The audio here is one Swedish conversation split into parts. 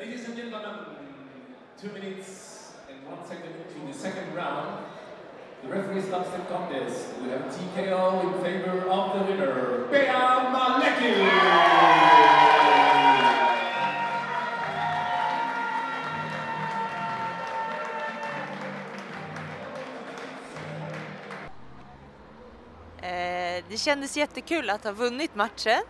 Ladies and gentlemen, two minutes and one second into the second round. The referee stops the contest. We have TKO in favor of the winner, Bea Maleki! Eh, det kändes jättekul att ha vunnit matchen.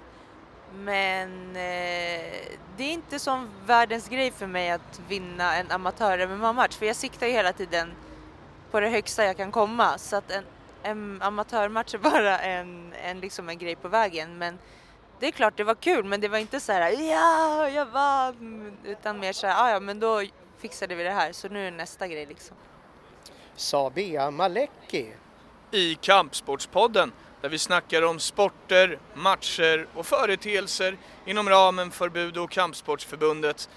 Men eh, det är inte som världens grej för mig att vinna en amatör-MMA-match för jag siktar ju hela tiden på det högsta jag kan komma så att en, en amatörmatch är bara en, en, liksom en grej på vägen. Men det är klart det var kul men det var inte så här ja, jag vann utan mer så här ah, ja men då fixade vi det här så nu är nästa grej liksom. Sa Bea Malecki. I Kampsportspodden där vi snackar om sporter, matcher och företeelser inom ramen för Budo och Kampsportsförbundet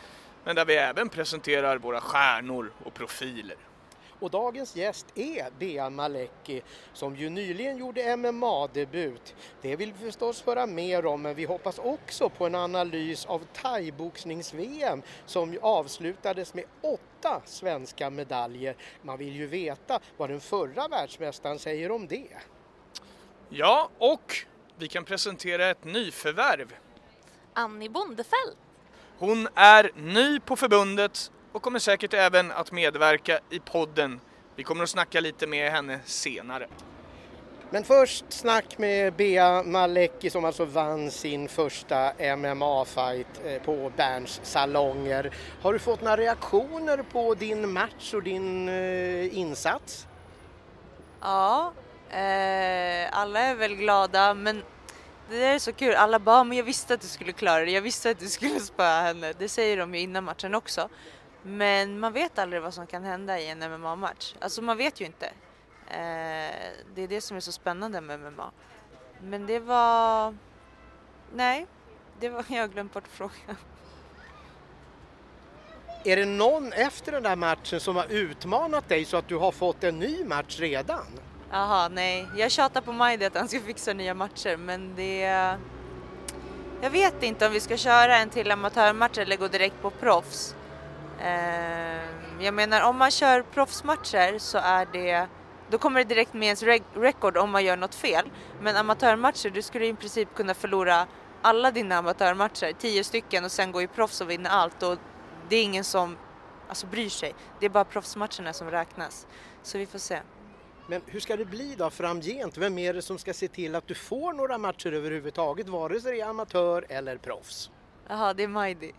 men där vi även presenterar våra stjärnor och profiler. Och dagens gäst är Bea Malecki som ju nyligen gjorde MMA-debut. Det vill vi förstås höra mer om men vi hoppas också på en analys av thaiboxnings-VM som ju avslutades med åtta svenska medaljer. Man vill ju veta vad den förra världsmästaren säger om det. Ja, och vi kan presentera ett nyförvärv. Annie Bondefeld. Hon är ny på förbundet och kommer säkert även att medverka i podden. Vi kommer att snacka lite med henne senare. Men först snack med Bea Malecki som alltså vann sin första MMA-fight eh, på Berns salonger. Har du fått några reaktioner på din match och din eh, insats? Ja, Eh, alla är väl glada men det där är så kul. Alla bara, men jag visste att du skulle klara det. Jag visste att du skulle spöa henne. Det säger de ju innan matchen också. Men man vet aldrig vad som kan hända i en MMA-match. Alltså man vet ju inte. Eh, det är det som är så spännande med MMA. Men det var... Nej, det var... jag har glömt bort frågan. Är det någon efter den där matchen som har utmanat dig så att du har fått en ny match redan? Jaha, nej. Jag tjatar på Majdi att han ska fixa nya matcher men det... Jag vet inte om vi ska köra en till amatörmatch eller gå direkt på proffs. Ehm, jag menar om man kör proffsmatcher så är det då kommer det direkt med ens record om man gör något fel. Men amatörmatcher, du skulle i princip kunna förlora alla dina amatörmatcher, tio stycken och sen gå i proffs och vinna allt och det är ingen som alltså, bryr sig. Det är bara proffsmatcherna som räknas. Så vi får se. Men hur ska det bli då framgent? Vem är det som ska se till att du får några matcher överhuvudtaget, vare sig det är amatör eller proffs? Jaha, det är Majdi.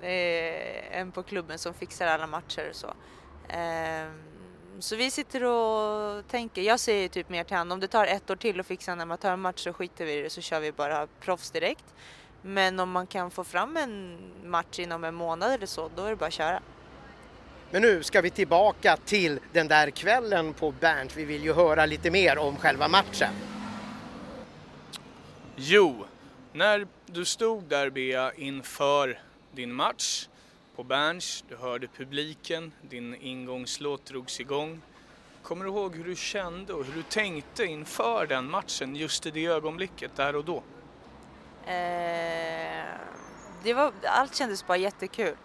Det är en på klubben som fixar alla matcher och så. Ehm, så vi sitter och tänker, jag säger typ mer till honom, om det tar ett år till att fixa en amatörmatch så skiter vi i det så kör vi bara proffs direkt. Men om man kan få fram en match inom en månad eller så, då är det bara att köra. Men nu ska vi tillbaka till den där kvällen på Bernt. Vi vill ju höra lite mer om själva matchen. Jo, när du stod där Bea inför din match på Berns, du hörde publiken, din ingångslåt drogs igång. Kommer du ihåg hur du kände och hur du tänkte inför den matchen just i det ögonblicket, där och då? Eh, det var, allt kändes bara jättekul.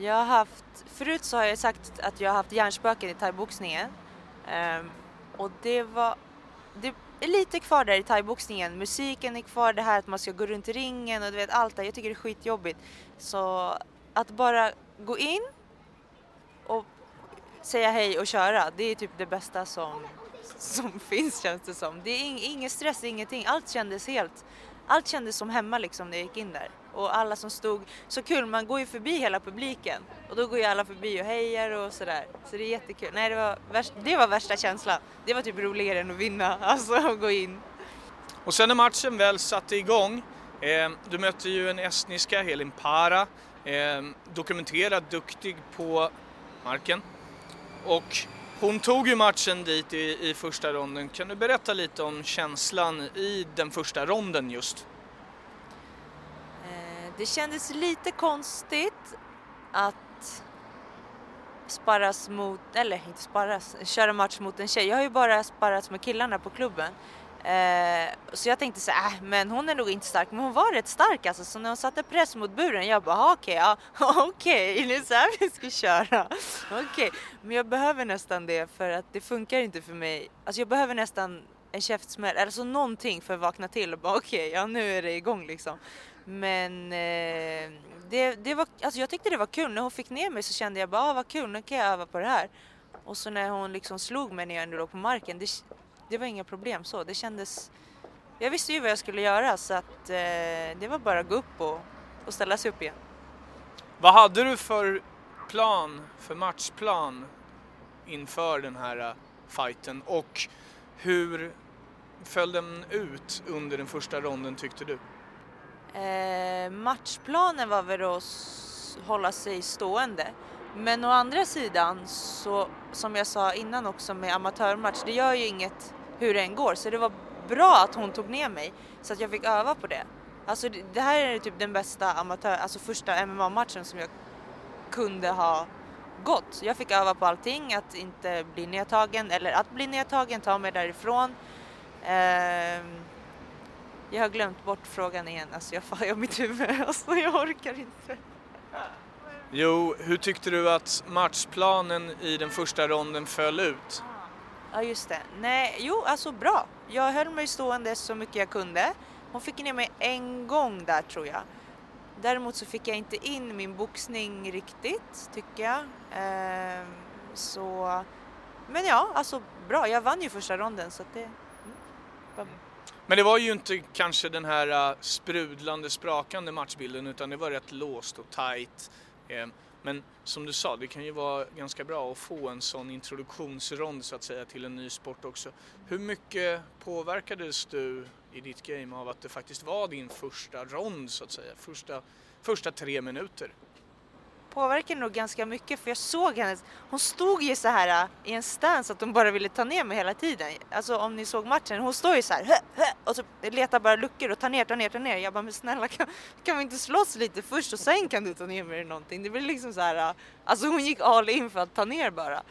Jag har haft, förut så har jag sagt att jag har haft hjärnspöken i thaiboxningen. Um, och det var, det är lite kvar där i thaiboxningen. Musiken är kvar, det här att man ska gå runt i ringen och du vet allt det. Jag tycker det är skitjobbigt. Så att bara gå in och säga hej och köra, det är typ det bästa som, som finns känns det som. Det är ing, ingen stress, ingenting. Allt kändes helt, allt kändes som hemma liksom när jag gick in där. Och alla som stod, så kul, man går ju förbi hela publiken och då går ju alla förbi och hejar och sådär. Så det är jättekul. Nej, det var, värsta, det var värsta känslan. Det var typ roligare än att vinna, alltså att gå in. Och sen när matchen väl satte igång, eh, du mötte ju en estniska, Helin Para, eh, dokumenterad duktig på marken. Och hon tog ju matchen dit i, i första ronden. Kan du berätta lite om känslan i den första ronden just? Eh, det kändes lite konstigt att sparras mot, eller inte sparras, köra match mot en tjej. Jag har ju bara sparrats med killarna på klubben. Eh, så jag tänkte så här, äh, men hon är nog inte stark, men hon var rätt stark alltså. Så när hon satte press mot buren, jag bara okej, okay, ja, okej, okay, det så här vi ska köra. Okej, okay. men jag behöver nästan det för att det funkar inte för mig. Alltså jag behöver nästan en käftsmäll, alltså någonting för att vakna till och bara okej, okay, ja nu är det igång liksom. Men eh, det, det var, alltså jag tyckte det var kul, när hon fick ner mig så kände jag bara ah, vad kul, nu kan jag öva på det här. Och så när hon liksom slog mig när jag ändå låg på marken, det, det var inga problem så. Det kändes... Jag visste ju vad jag skulle göra så att eh, det var bara att gå upp och, och ställa sig upp igen. Vad hade du för plan, för matchplan inför den här uh, fighten och hur föll den ut under den första ronden tyckte du? Eh, matchplanen var väl att hålla sig stående. Men å andra sidan, så, som jag sa innan också med amatörmatch, det gör ju inget hur det än går. Så det var bra att hon tog ner mig så att jag fick öva på det. Alltså det här är typ den bästa amatör, alltså första MMA-matchen som jag kunde ha gått. Jag fick öva på allting, att inte bli nedtagen eller att bli nedtagen, ta mig därifrån. Eh, jag har glömt bort frågan igen, alltså jag får mitt huvud, alltså jag orkar inte. Jo, hur tyckte du att matchplanen i den första ronden föll ut? Ja just det. Nej, jo alltså bra. Jag höll mig stående så mycket jag kunde. Hon fick ner mig en gång där tror jag. Däremot så fick jag inte in min boxning riktigt tycker jag. Ehm, så, men ja, alltså bra. Jag vann ju första ronden så att det... Mm, mm. men det var ju inte kanske den här äh, sprudlande, sprakande matchbilden utan det var rätt låst och tajt. Ehm, men som du sa, det kan ju vara ganska bra att få en sån introduktionsrond så att säga till en ny sport också. Hur mycket påverkades du i ditt game av att det faktiskt var din första rond så att säga, första, första tre minuter? Påverkade nog ganska mycket för jag såg henne, hon stod ju så här äh, i en stance att hon bara ville ta ner mig hela tiden. Alltså om ni såg matchen, hon står ju så här hö, hö, och så letar bara luckor och tar ner, tar ner, tar ner. Jag bara men snälla kan, kan vi inte slåss lite först och sen kan du ta ner mig eller någonting. Det blir liksom så här, äh, alltså hon gick all in för att ta ner bara.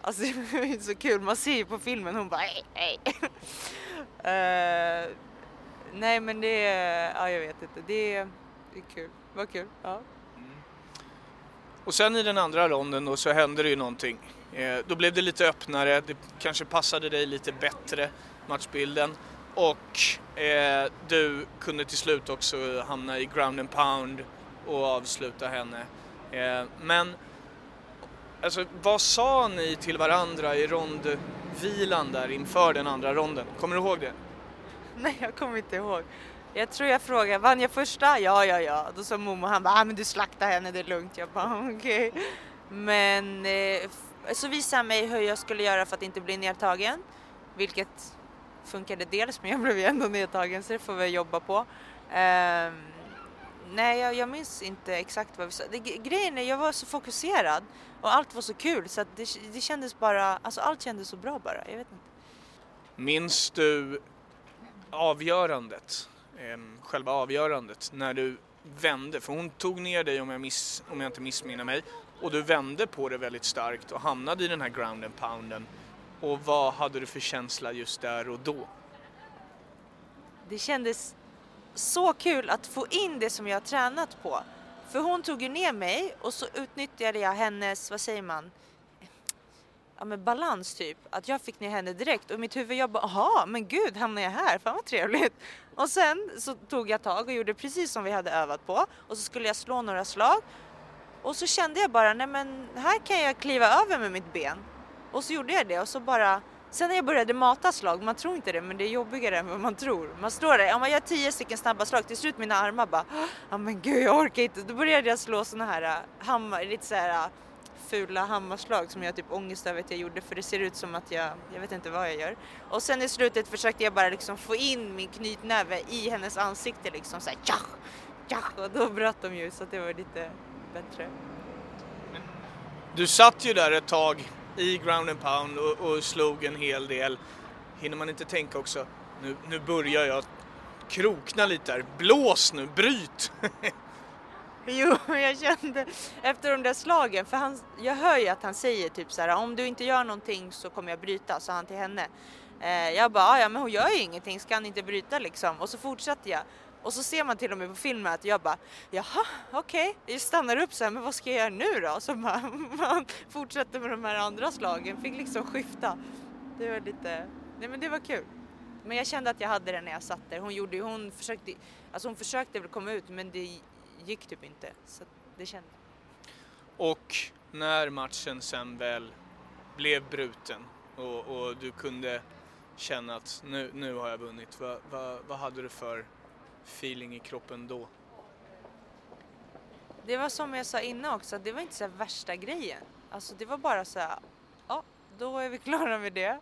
Alltså det är så kul, man ser ju på filmen hon bara hej, hej. uh, nej men det, ja jag vet inte, det, det är kul, vad kul. Ja. Och sen i den andra ronden då så hände det ju någonting. Eh, då blev det lite öppnare, det kanske passade dig lite bättre, matchbilden. Och eh, du kunde till slut också hamna i ground and pound och avsluta henne. Eh, men alltså, vad sa ni till varandra i rondvilan där inför den andra ronden? Kommer du ihåg det? Nej, jag kommer inte ihåg. Jag tror jag frågade, vann jag första? Ja, ja, ja. Då sa Momo, han bara, ah, men du slaktar henne, det är lugnt. Jag bara, okej. Okay. Men eh, så visade han mig hur jag skulle göra för att inte bli nedtagen. Vilket funkade dels, men jag blev ju ändå nedtagen så det får vi jobba på. Eh, nej, jag, jag, minns inte exakt vad vi sa. Det, grejen är, jag var så fokuserad och allt var så kul så att det, det kändes bara, alltså allt kändes så bra bara. Jag vet inte. Minns du avgörandet? Eh, själva avgörandet när du vände, för hon tog ner dig om jag, miss, om jag inte missminner mig och du vände på det väldigt starkt och hamnade i den här ground and pounden. Och vad hade du för känsla just där och då? Det kändes så kul att få in det som jag har tränat på. För hon tog ju ner mig och så utnyttjade jag hennes, vad säger man, ja, men balans typ. Att jag fick ner henne direkt och i mitt huvud jag bara, aha, men gud, hamnar jag här? Fan vad trevligt. Och sen så tog jag tag och gjorde precis som vi hade övat på och så skulle jag slå några slag och så kände jag bara, nej men här kan jag kliva över med mitt ben. Och så gjorde jag det och så bara Sen när jag började mata slag, man tror inte det men det är jobbigare än vad man tror. Man står där, om man gör tio stycken snabba slag, till slut mina armar bara, ja men gud jag orkar inte. Då började jag slå såna här äh, hammar, lite så här äh, fula hammarslag som jag typ ångest över att jag gjorde för det ser ut som att jag, jag vet inte vad jag gör. Och sen i slutet försökte jag bara liksom få in min knytnäve i hennes ansikte liksom såhär tjach, tjach och då bröt de ju så det var lite bättre. Du satt ju där ett tag i ground and pound och, och slog en hel del. Hinner man inte tänka också, nu, nu börjar jag krokna lite här. blås nu, bryt! Jo, jag kände efter de där slagen, för han, jag hör ju att han säger typ så här, om du inte gör någonting så kommer jag bryta, sa han till henne. Eh, jag bara, ja men hon gör ju ingenting, ska han inte bryta liksom? Och så fortsatte jag. Och så ser man till och med på filmen att jag bara, jaha okej, jag stannar upp så här, men vad ska jag göra nu då? Så bara, man fortsätter med de här andra slagen, fick liksom skifta. Det var lite, nej men det var kul. Men jag kände att jag hade den när jag satt där. Hon gjorde ju- hon försökte, alltså hon försökte väl komma ut men det gick typ inte. Så det kände Och när matchen sen väl blev bruten och, och du kunde känna att nu, nu har jag vunnit, vad, vad, vad hade du för feeling i kroppen då? Det var som jag sa innan också, det var inte så värsta grejen. Alltså det var bara så här, ja, då är vi klara med det.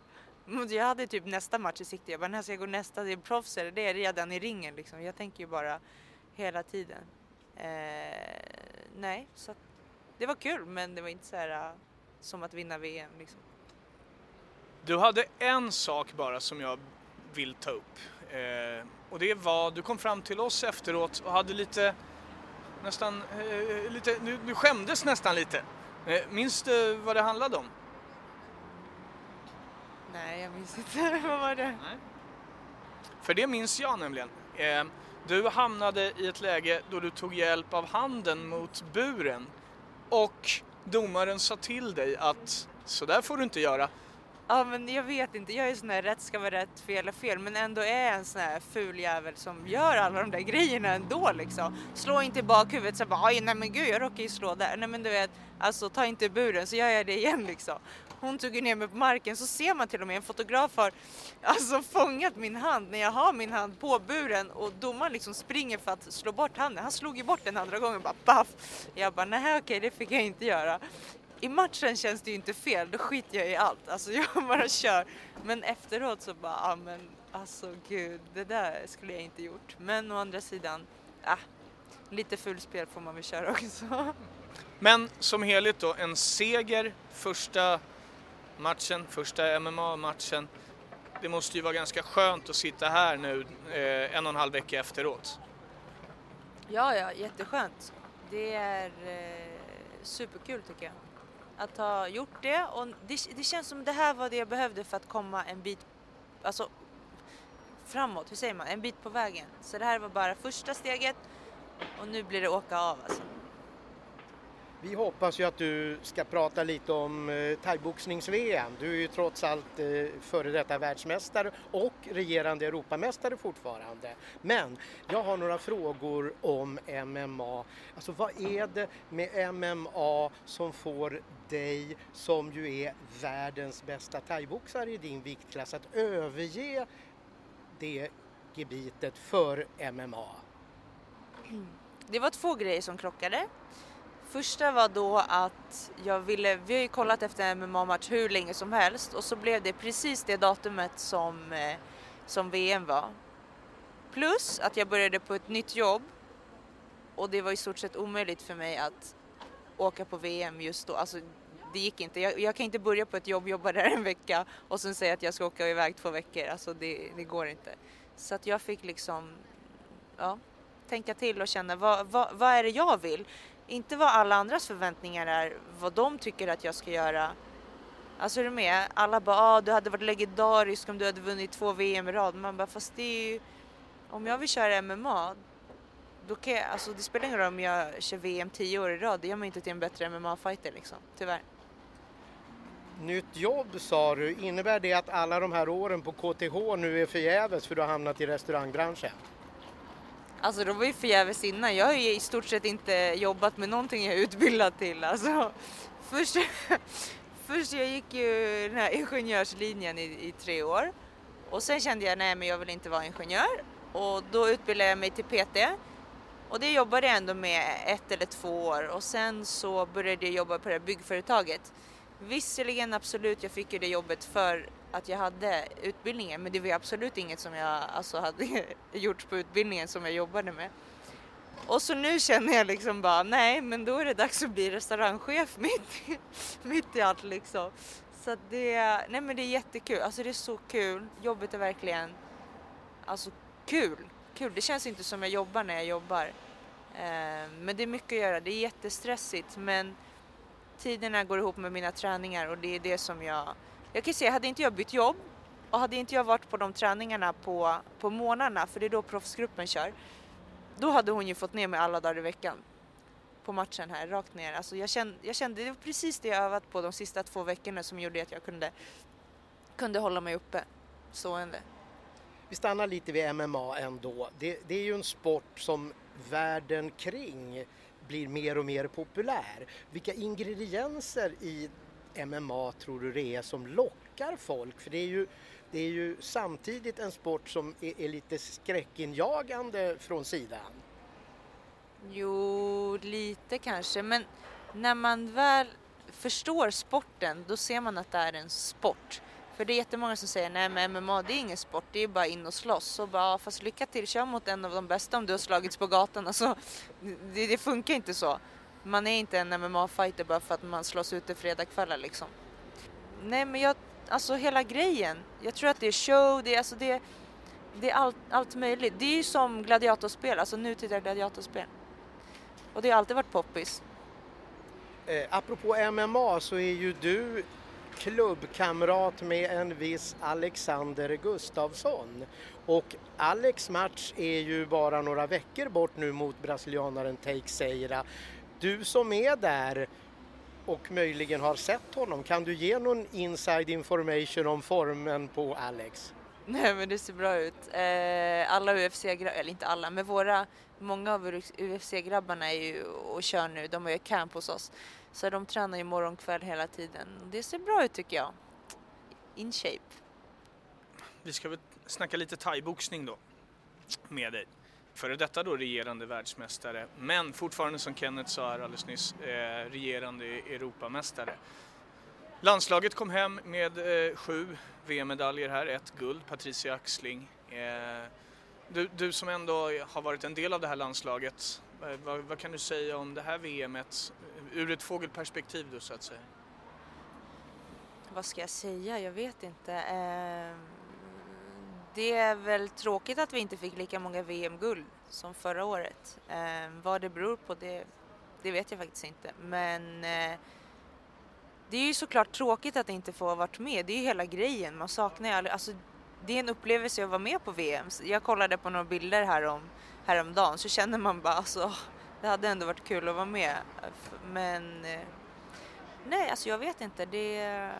Jag hade typ nästa match i sikte. Jag bara, när ska jag gå nästa? Det är proffsare, det är redan i ringen liksom. Jag tänker ju bara hela tiden. Eh, nej, så att, det var kul men det var inte så här äh, som att vinna VM liksom. Du hade en sak bara som jag vill ta upp. Eh, och det var, du kom fram till oss efteråt och hade lite, nästan, eh, lite, du, du skämdes nästan lite. Eh, minns du vad det handlade om? Nej, jag minns inte. Vad var det? För det minns jag nämligen. Eh, du hamnade i ett läge då du tog hjälp av handen mot buren och domaren sa till dig att så där får du inte göra. Ja men jag vet inte, jag är sån här rätt ska vara rätt, fel är fel men ändå är jag en sån här ful jävel som gör alla de där grejerna ändå liksom. Slå inte i bakhuvudet så bara nej men gud jag råkar ju slå där. Nej men du vet, alltså ta inte i buren så gör jag det igen liksom. Hon tog ner mig på marken så ser man till och med en fotograf har alltså fångat min hand när jag har min hand på buren och domaren liksom springer för att slå bort handen. Han slog ju bort den andra gången bara paff. Jag bara nej okej det fick jag inte göra. I matchen känns det ju inte fel, då skiter jag i allt. Alltså jag bara kör. Men efteråt så bara, ja men alltså gud, det där skulle jag inte gjort. Men å andra sidan, ah, lite fulspel får man väl köra också. Men som helhet då, en seger första matchen, första MMA-matchen. Det måste ju vara ganska skönt att sitta här nu eh, en och en halv vecka efteråt. Ja, ja, jätteskönt. Det är eh, superkul tycker jag. Att ha gjort det och det, det känns som det här var det jag behövde för att komma en bit, alltså framåt, hur säger man, en bit på vägen. Så det här var bara första steget och nu blir det åka av alltså. Vi hoppas ju att du ska prata lite om eh, thaiboxnings-VM. Du är ju trots allt eh, före detta världsmästare och regerande Europamästare fortfarande. Men jag har några frågor om MMA. Alltså vad är det med MMA som får dig, som ju är världens bästa thaiboxare i din viktklass, att överge det gebitet för MMA? Det var två grejer som krockade. Första var då att jag ville, vi har ju kollat efter en MMA-match hur länge som helst och så blev det precis det datumet som, eh, som VM var. Plus att jag började på ett nytt jobb och det var i stort sett omöjligt för mig att åka på VM just då. Alltså, det gick inte. Jag, jag kan inte börja på ett jobb, jobba där en vecka och sen säga att jag ska åka iväg två veckor. Alltså det, det går inte. Så att jag fick liksom, ja, tänka till och känna vad, vad, vad är det jag vill? Inte vad alla andras förväntningar är, vad de tycker att jag ska göra. Alltså är du med? Alla bara, ah, du hade varit legendarisk om du hade vunnit två VM i rad. Man bara, fast det är ju, om jag vill köra MMA, då kan jag, alltså det spelar ingen roll om jag kör VM tio år i rad, det gör mig inte till en bättre MMA-fighter liksom, tyvärr. Nytt jobb sa du, innebär det att alla de här åren på KTH nu är förgäves för du har hamnat i restaurangbranschen? Alltså de var ju förgäves innan. Jag har ju i stort sett inte jobbat med någonting jag är utbildad till. Alltså, först, först jag gick ju den här ingenjörslinjen i, i tre år och sen kände jag nej men jag vill inte vara ingenjör och då utbildade jag mig till PT och det jobbade jag ändå med ett eller två år och sen så började jag jobba på det här byggföretaget. Visserligen absolut, jag fick ju det jobbet för att jag hade utbildningen men det var absolut inget som jag alltså, hade gjort på utbildningen som jag jobbade med. Och så nu känner jag liksom bara nej men då är det dags att bli restaurangchef mitt, i- mitt i allt liksom. Så att det, nej men det är jättekul, alltså det är så kul. Jobbet är verkligen alltså kul. Kul, det känns inte som jag jobbar när jag jobbar. Eh, men det är mycket att göra, det är jättestressigt men tiderna går ihop med mina träningar och det är det som jag... Jag kan säga, hade inte jag bytt jobb Och hade inte jag varit på de träningarna på, på månaderna, för det är då proffsgruppen kör, då hade hon ju fått ner mig alla dagar i veckan på matchen här, rakt ner. Alltså jag, kände, jag kände, det var precis det jag övat på de sista två veckorna som gjorde att jag kunde, kunde hålla mig uppe stående. Vi stannar lite vid MMA ändå. Det, det är ju en sport som världen kring blir mer och mer populär. Vilka ingredienser i MMA tror du det är som lockar folk? För det är ju, det är ju samtidigt en sport som är, är lite skräckinjagande från sidan. Jo, lite kanske, men när man väl förstår sporten då ser man att det är en sport. För det är jättemånga som säger nej men MMA det är ingen sport, det är bara in och slåss. Och bara, fast lycka till, kör mot en av de bästa om du har slagits på gatan. Alltså, det, det funkar inte så. Man är inte en MMA-fighter bara för att man slås ute fredagkvällar liksom. Nej men jag, alltså hela grejen. Jag tror att det är show, det är, alltså det, det är allt, allt möjligt. Det är ju som gladiatorspel, alltså nutida gladiatorspel. Och det har alltid varit poppis. Eh, apropå MMA så är ju du klubbkamrat med en viss Alexander Gustafsson. Och Alex match är ju bara några veckor bort nu mot brasilianaren Teixeira. Du som är där och möjligen har sett honom, kan du ge någon inside information om formen på Alex? Nej men det ser bra ut. Eh, alla UFC-grabbar, eller inte alla, men våra, många av UFC-grabbarna är ju och kör nu, de har ju camp hos oss. Så de tränar ju morgon kväll hela tiden. Det ser bra ut tycker jag. In shape. Vi ska väl snacka lite thaiboxning då med dig. Före detta då regerande världsmästare, men fortfarande som Kenneth sa här alldeles nyss, eh, regerande Europamästare. Landslaget kom hem med eh, sju VM-medaljer här, ett guld, Patricia Axling. Eh, du, du, som ändå har varit en del av det här landslaget, eh, vad, vad, kan du säga om det här VMet eh, ur ett fågelperspektiv då så att säga? Vad ska jag säga? Jag vet inte. Eh, det är väl tråkigt att vi inte fick lika många VM-guld som förra året. Eh, vad det beror på det, det vet jag faktiskt inte. Men eh, det är ju såklart tråkigt att inte få varit med. Det är ju hela grejen. Man saknar ju aldrig, alltså, det är en upplevelse att vara med på VM. Jag kollade på några bilder härom, häromdagen så känner man bara alltså, det hade ändå varit kul att vara med. Men eh, nej, alltså jag vet inte. Det,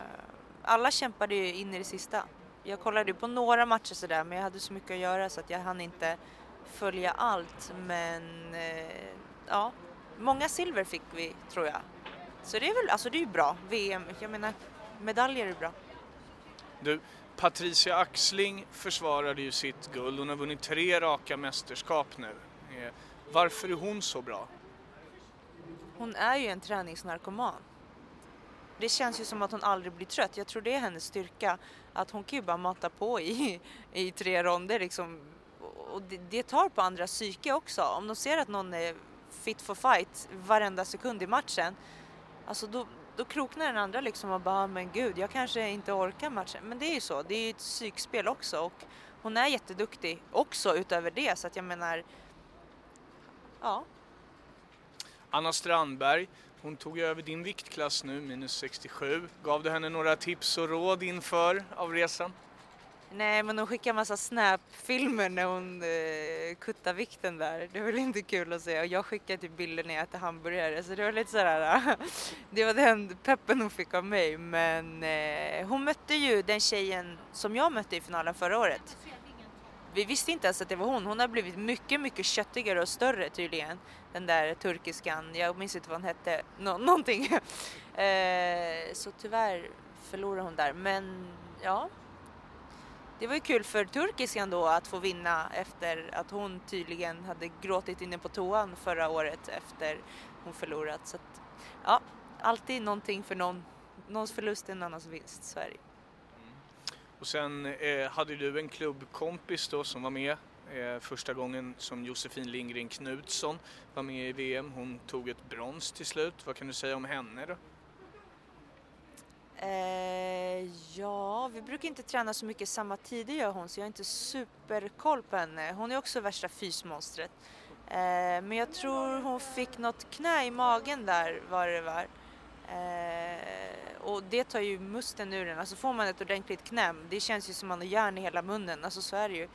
alla kämpade ju in i det sista. Jag kollade ju på några matcher sådär men jag hade så mycket att göra så att jag hann inte följa allt. Men eh, ja, många silver fick vi tror jag. Så det är väl, alltså det är ju bra. VM, jag menar medaljer är bra. Du, Patricia Axling försvarade ju sitt guld. Hon har vunnit tre raka mästerskap nu. Eh, varför är hon så bra? Hon är ju en träningsnarkoman. Det känns ju som att hon aldrig blir trött. Jag tror det är hennes styrka. Att hon kan ju bara mata på i, i tre ronder liksom. Och det, det tar på andra psyke också. Om de ser att någon är fit for fight varenda sekund i matchen Alltså då, då kroknar den andra liksom och bara, ah, men gud, jag kanske inte orkar matchen. Men det är ju så, det är ju ett psykspel också och hon är jätteduktig också utöver det så att jag menar, ja. Anna Strandberg, hon tog över din viktklass nu, minus 67. Gav du henne några tips och råd inför av resan? Nej, men hon skickar massa snap-filmer när hon eh, kuttar vikten där. Det var väl inte kul att se. Och jag skickar typ bilder när jag äter hamburgare. Så det var lite sådär, det var den peppen hon fick av mig. Men eh, hon mötte ju den tjejen som jag mötte i finalen förra året. Vi visste inte ens att det var hon. Hon har blivit mycket, mycket köttigare och större tydligen. Den där turkiskan, jag minns inte vad hon hette, Nå någonting. eh, så tyvärr förlorade hon där. Men ja, det var ju kul för turkiskan då att få vinna efter att hon tydligen hade gråtit inne på toan förra året efter hon förlorat. Så att, ja, alltid någonting för någon. Någons förlust är en annans vinst, så är det. Och sen eh, hade du en klubbkompis då som var med eh, första gången som Josefin Lindgren Knutsson var med i VM. Hon tog ett brons till slut. Vad kan du säga om henne då? Eh, ja, vi brukar inte träna så mycket samma tider gör hon så jag har inte superkoll på henne. Hon är också värsta fysmonstret. Eh, men jag tror hon fick något knä i magen där var det var. Eh, och det tar ju musten ur den. Alltså får man ett ordentligt knäm, det känns ju som man har järn i hela munnen. Alltså så är det ju.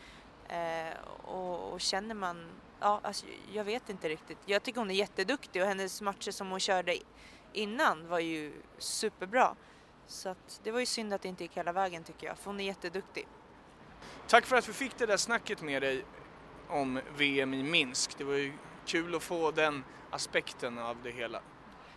Eh, och, och, känner man, ja alltså, jag vet inte riktigt. Jag tycker hon är jätteduktig och hennes matcher som hon körde innan var ju superbra. Så att det var ju synd att det inte gick hela vägen tycker jag, för hon är jätteduktig. Tack för att vi fick det där snacket med dig om VM i Minsk. Det var ju kul att få den aspekten av det hela.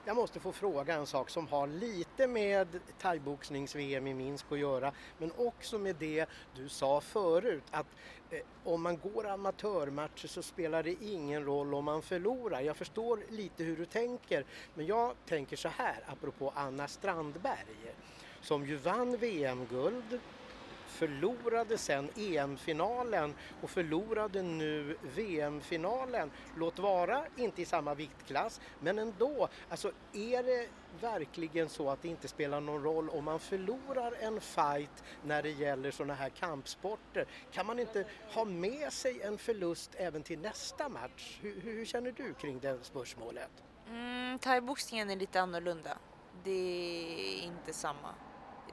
Jag måste få fråga en sak som har lite med thaiboxnings-VM i Minsk att göra men också med det du sa förut att eh, om man går amatörmatcher så spelar det ingen roll om man förlorar. Jag förstår lite hur du tänker men jag tänker så här apropå Anna Strandberg som ju vann VM-guld förlorade sen EM-finalen och förlorade nu VM-finalen. Låt vara inte i samma viktklass, men ändå. Alltså, är det verkligen så att det inte spelar någon roll om man förlorar en fight när det gäller sådana här kampsporter? Kan man inte ha med sig en förlust även till nästa match? Hur, hur känner du kring det spörsmålet? Mm, Thaiboxningen är lite annorlunda. Det är inte samma,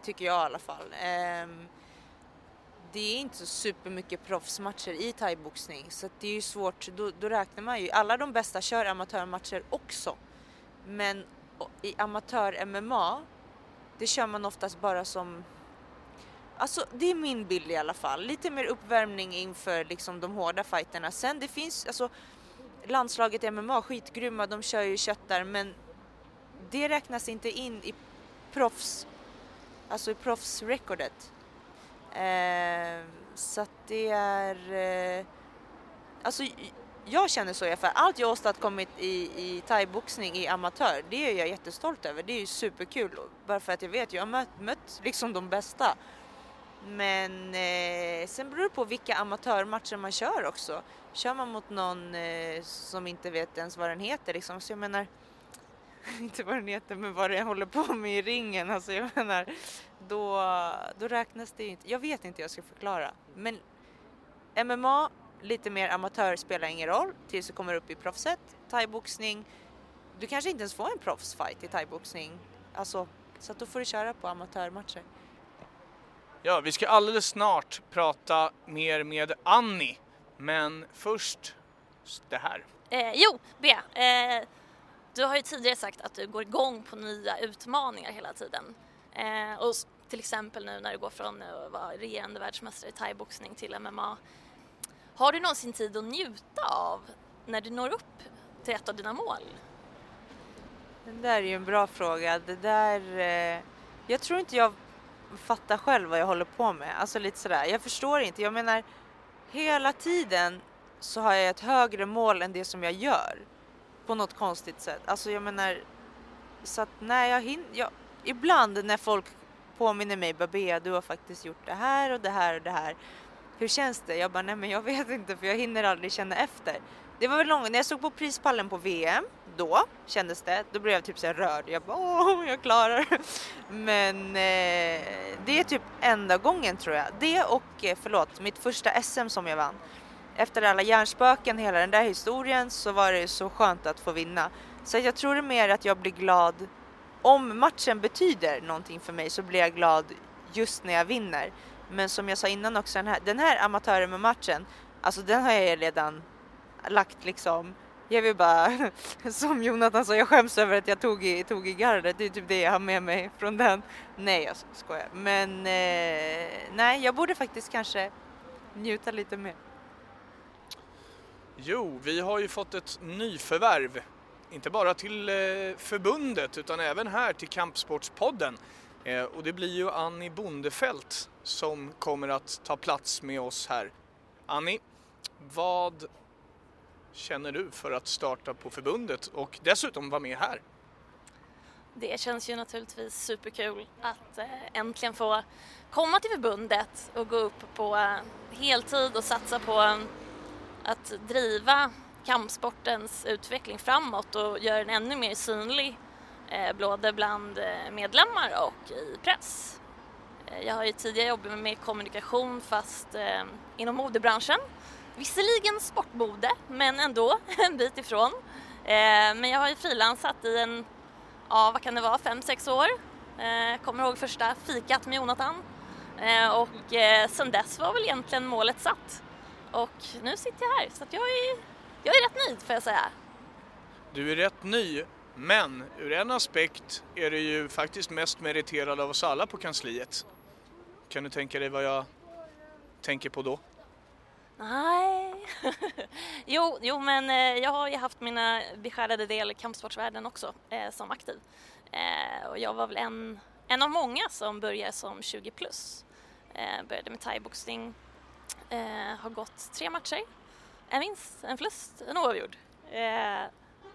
tycker jag i alla fall. Um, det är inte så supermycket proffsmatcher i thaiboxning så det är ju svårt, då, då, räknar man ju, alla de bästa kör amatörmatcher också. Men i amatör-MMA, det kör man oftast bara som Alltså det är min bild i alla fall. Lite mer uppvärmning inför liksom de hårda fighterna. Sen det finns, alltså landslaget i MMA, skitgrymma, de kör ju köttar men det räknas inte in i proffs, alltså i proffsrekordet. Eh, så att det är... Eh, alltså jag känner så i alla fall. Allt jag åstadkommit i, i thaiboxning i amatör, det är jag jättestolt över. Det är ju superkul. Bara för att jag vet, jag har mött, mött liksom de bästa. Men eh, sen beror det på vilka amatörmatcher man kör också. Kör man mot någon eh, som inte vet ens vad den heter liksom, så jag menar inte vad den heter, men vad den håller på med i ringen. Alltså jag menar, då, då räknas det inte. Jag vet inte hur jag ska förklara. Men MMA, lite mer amatör spelar ingen roll tills du kommer upp i proffset. Thaiboxning, du kanske inte ens får en proffsfight i thaiboxning. Alltså, så att då får du köra på amatörmatcher. Ja, vi ska alldeles snart prata mer med Annie, men först det här. Eh, jo, Bea. Eh, du har ju tidigare sagt att du går igång på nya utmaningar hela tiden. Eh, och till exempel nu när du går från att vara regerande världsmästare i thaiboxning till MMA. Har du någonsin tid att njuta av när du når upp till ett av dina mål? Det där är ju en bra fråga. Det där... Eh, jag tror inte jag fattar själv vad jag håller på med. Alltså lite sådär. Jag förstår inte. Jag menar, hela tiden så har jag ett högre mål än det som jag gör på något konstigt sätt. Alltså jag menar, så att när jag hinner, jag, ibland när folk påminner mig, Babea du har faktiskt gjort det här och det här och det här. Hur känns det? Jag bara, nej men jag vet inte för jag hinner aldrig känna efter. Det var väl långt, när jag stod på prispallen på VM, då kändes det, då blev jag typ såhär rörd. Jag bara, åh, jag klarar Men eh, det är typ enda gången tror jag. Det och, eh, förlåt, mitt första SM som jag vann efter alla hjärnspöken, hela den där historien, så var det så skönt att få vinna. Så jag tror det är mer att jag blir glad, om matchen betyder någonting för mig så blir jag glad just när jag vinner. Men som jag sa innan också, den här, den här amatören med matchen, alltså den har jag redan lagt liksom jag vill bara, som Jonathan sa, jag skäms över att jag tog i, tog i gardet. Det är typ det jag har med mig från den. Nej, jag skojar. Men eh, nej, jag borde faktiskt kanske njuta lite mer. Jo, vi har ju fått ett nyförvärv. Inte bara till eh, förbundet utan även här till Kampsportspodden. Eh, och det blir ju Annie Bondefält som kommer att ta plats med oss här. Annie, vad känner du för att starta på förbundet och dessutom vara med här? Det känns ju naturligtvis superkul att eh, äntligen få komma till förbundet och gå upp på heltid och satsa på att driva kampsportens utveckling framåt och göra den ännu mer synlig eh, både bland eh, medlemmar och i press. Eh, jag har ju tidigare jobbat med kommunikation fast inom modebranschen. Visserligen sportmode, men ändå en bit ifrån. Men jag har ju frilansat i en ja vad kan det vara, fem sex år. Kommer ihåg första fikat med Jonathan. Och sen dess var väl egentligen målet satt. Och nu sitter jag här så jag är, jag är rätt nöjd får jag säga. Du är rätt ny, men ur en aspekt är du ju faktiskt mest meriterad av oss alla på kansliet. Kan du tänka dig vad jag tänker på då? Nej. jo, jo, men eh, jag har ju haft mina beskärade del i kampsportsvärlden också eh, som aktiv. Eh, och jag var väl en, en av många som började som 20 plus. Eh, började med thaiboxning, eh, har gått tre matcher, en vinst, en förlust, en oavgjord. Eh,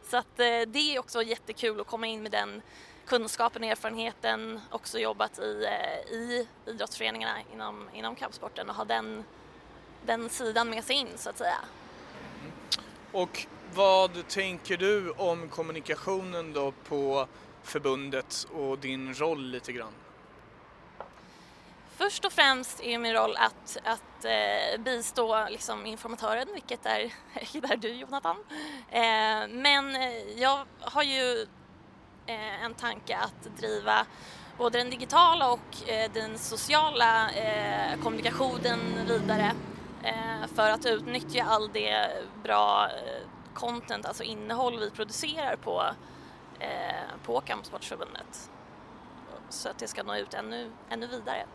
så att eh, det är också jättekul att komma in med den kunskapen och erfarenheten, också jobbat i, eh, i idrottsföreningarna inom, inom kampsporten och ha den, den sidan med sig in så att säga. Mm. Och vad tänker du om kommunikationen då på förbundet och din roll lite grann? Först och främst är min roll att, att eh, bistå liksom, informatören, vilket är, vilket är du Jonathan. Eh, men eh, jag har ju eh, en tanke att driva både den digitala och eh, den sociala eh, kommunikationen vidare eh, för att utnyttja all det bra eh, content, alltså innehåll vi producerar på, eh, på Kampsportsförbundet så att det ska nå ut ännu, ännu vidare.